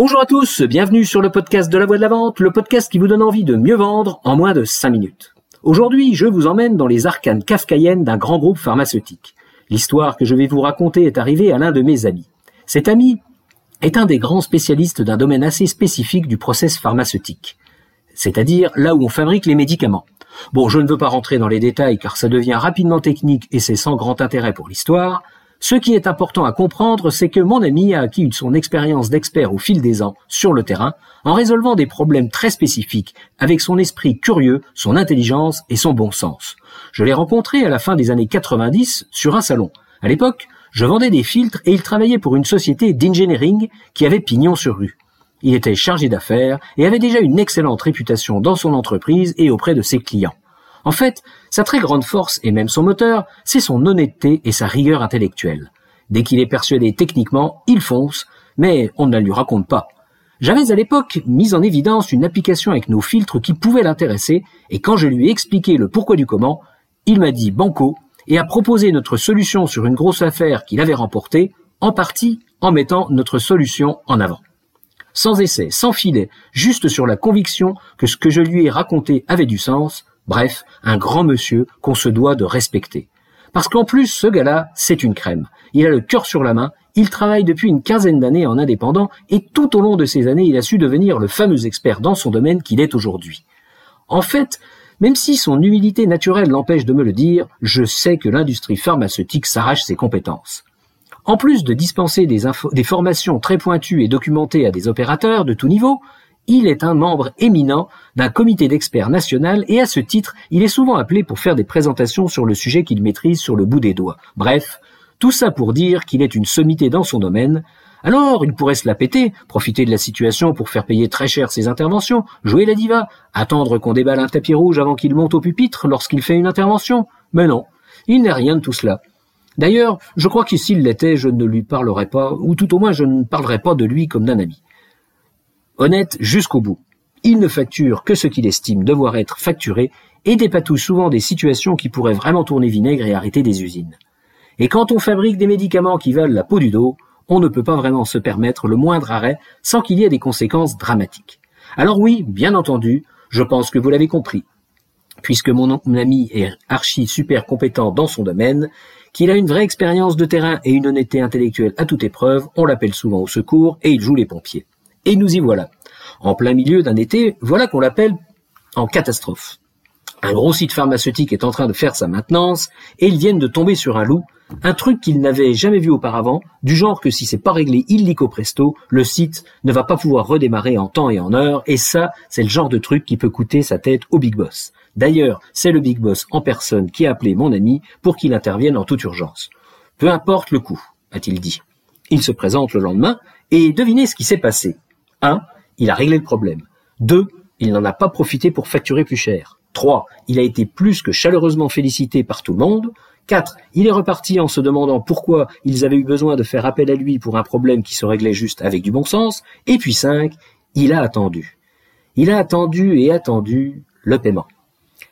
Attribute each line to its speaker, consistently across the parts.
Speaker 1: Bonjour à tous, bienvenue sur le podcast de la voix de la vente, le podcast qui vous donne envie de mieux vendre en moins de 5 minutes. Aujourd'hui, je vous emmène dans les arcanes kafkaïennes d'un grand groupe pharmaceutique. L'histoire que je vais vous raconter est arrivée à l'un de mes amis. Cet ami est un des grands spécialistes d'un domaine assez spécifique du process pharmaceutique, c'est-à-dire là où on fabrique les médicaments. Bon, je ne veux pas rentrer dans les détails car ça devient rapidement technique et c'est sans grand intérêt pour l'histoire. Ce qui est important à comprendre, c'est que mon ami a acquis son expérience d'expert au fil des ans sur le terrain, en résolvant des problèmes très spécifiques, avec son esprit curieux, son intelligence et son bon sens. Je l'ai rencontré à la fin des années 90 sur un salon. À l'époque, je vendais des filtres et il travaillait pour une société d'engineering qui avait pignon sur rue. Il était chargé d'affaires et avait déjà une excellente réputation dans son entreprise et auprès de ses clients. En fait, sa très grande force et même son moteur, c'est son honnêteté et sa rigueur intellectuelle. Dès qu'il est persuadé techniquement, il fonce, mais on ne la lui raconte pas. J'avais à l'époque mis en évidence une application avec nos filtres qui pouvait l'intéresser, et quand je lui ai expliqué le pourquoi du comment, il m'a dit banco et a proposé notre solution sur une grosse affaire qu'il avait remportée, en partie en mettant notre solution en avant. Sans essai, sans filet, juste sur la conviction que ce que je lui ai raconté avait du sens, Bref, un grand monsieur qu'on se doit de respecter. Parce qu'en plus, ce gars-là, c'est une crème. Il a le cœur sur la main, il travaille depuis une quinzaine d'années en indépendant, et tout au long de ces années, il a su devenir le fameux expert dans son domaine qu'il est aujourd'hui. En fait, même si son humilité naturelle l'empêche de me le dire, je sais que l'industrie pharmaceutique s'arrache ses compétences. En plus de dispenser des, formations très pointues et documentées à des opérateurs de tout niveau, il est un membre éminent d'un comité d'experts national et à ce titre, il est souvent appelé pour faire des présentations sur le sujet qu'il maîtrise sur le bout des doigts. Bref, tout ça pour dire qu'il est une sommité dans son domaine. Alors, il pourrait se la péter, profiter de la situation pour faire payer très cher ses interventions, jouer la diva, attendre qu'on déballe un tapis rouge avant qu'il monte au pupitre lorsqu'il fait une intervention. Mais non, il n'est rien de tout cela. D'ailleurs, je crois que s'il l'était, je ne lui parlerais pas, ou tout au moins je ne parlerais pas de lui comme d'un ami honnête jusqu'au bout. Il ne facture que ce qu'il estime devoir être facturé et dépatouille souvent des situations qui pourraient vraiment tourner vinaigre et arrêter des usines. Et quand on fabrique des médicaments qui valent la peau du dos, on ne peut pas vraiment se permettre le moindre arrêt sans qu'il y ait des conséquences dramatiques. Alors oui, bien entendu, je pense que vous l'avez compris. Puisque mon ami est archi super compétent dans son domaine, qu'il a une vraie expérience de terrain et une honnêteté intellectuelle à toute épreuve, on l'appelle souvent au secours et il joue les pompiers. Et nous y voilà. En plein milieu d'un été, voilà qu'on l'appelle en catastrophe. Un gros site pharmaceutique est en train de faire sa maintenance et ils viennent de tomber sur un loup, un truc qu'ils n'avaient jamais vu auparavant, du genre que si c'est pas réglé illico presto, le site ne va pas pouvoir redémarrer en temps et en heure et ça, c'est le genre de truc qui peut coûter sa tête au big boss. D'ailleurs, c'est le big boss en personne qui a appelé mon ami pour qu'il intervienne en toute urgence. Peu importe le coup, a-t-il dit. Il se présente le lendemain et devinez ce qui s'est passé. 1. Il a réglé le problème. 2. Il n'en a pas profité pour facturer plus cher. 3. Il a été plus que chaleureusement félicité par tout le monde. 4. Il est reparti en se demandant pourquoi ils avaient eu besoin de faire appel à lui pour un problème qui se réglait juste avec du bon sens. Et puis 5. Il a attendu. Il a attendu et attendu le paiement.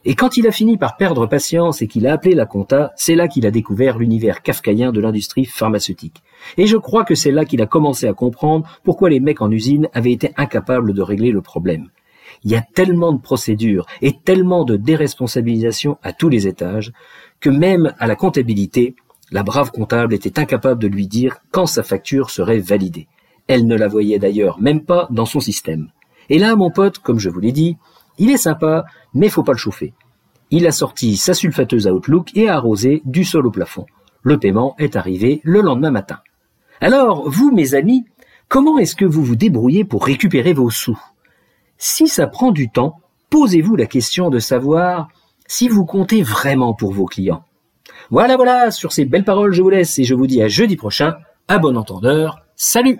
Speaker 1: Et quand il a fini par perdre patience et qu'il a appelé la compta, c'est là qu'il a découvert l'univers kafkaïen de l'industrie pharmaceutique. Et je crois que c'est là qu'il a commencé à comprendre pourquoi les mecs en usine avaient été incapables de régler le problème. Il y a tellement de procédures et tellement de déresponsabilisation à tous les étages que même à la comptabilité, la brave comptable était incapable de lui dire quand sa facture serait validée. Elle ne la voyait d'ailleurs même pas dans son système. Et là, mon pote, comme je vous l'ai dit, il est sympa, mais faut pas le chauffer. Il a sorti sa sulfateuse Outlook et a arrosé du sol au plafond. Le paiement est arrivé le lendemain matin. Alors, vous, mes amis, comment est-ce que vous vous débrouillez pour récupérer vos sous? Si ça prend du temps, posez-vous la question de savoir si vous comptez vraiment pour vos clients. Voilà, voilà, sur ces belles paroles, je vous laisse et je vous dis à jeudi prochain. À bon entendeur, salut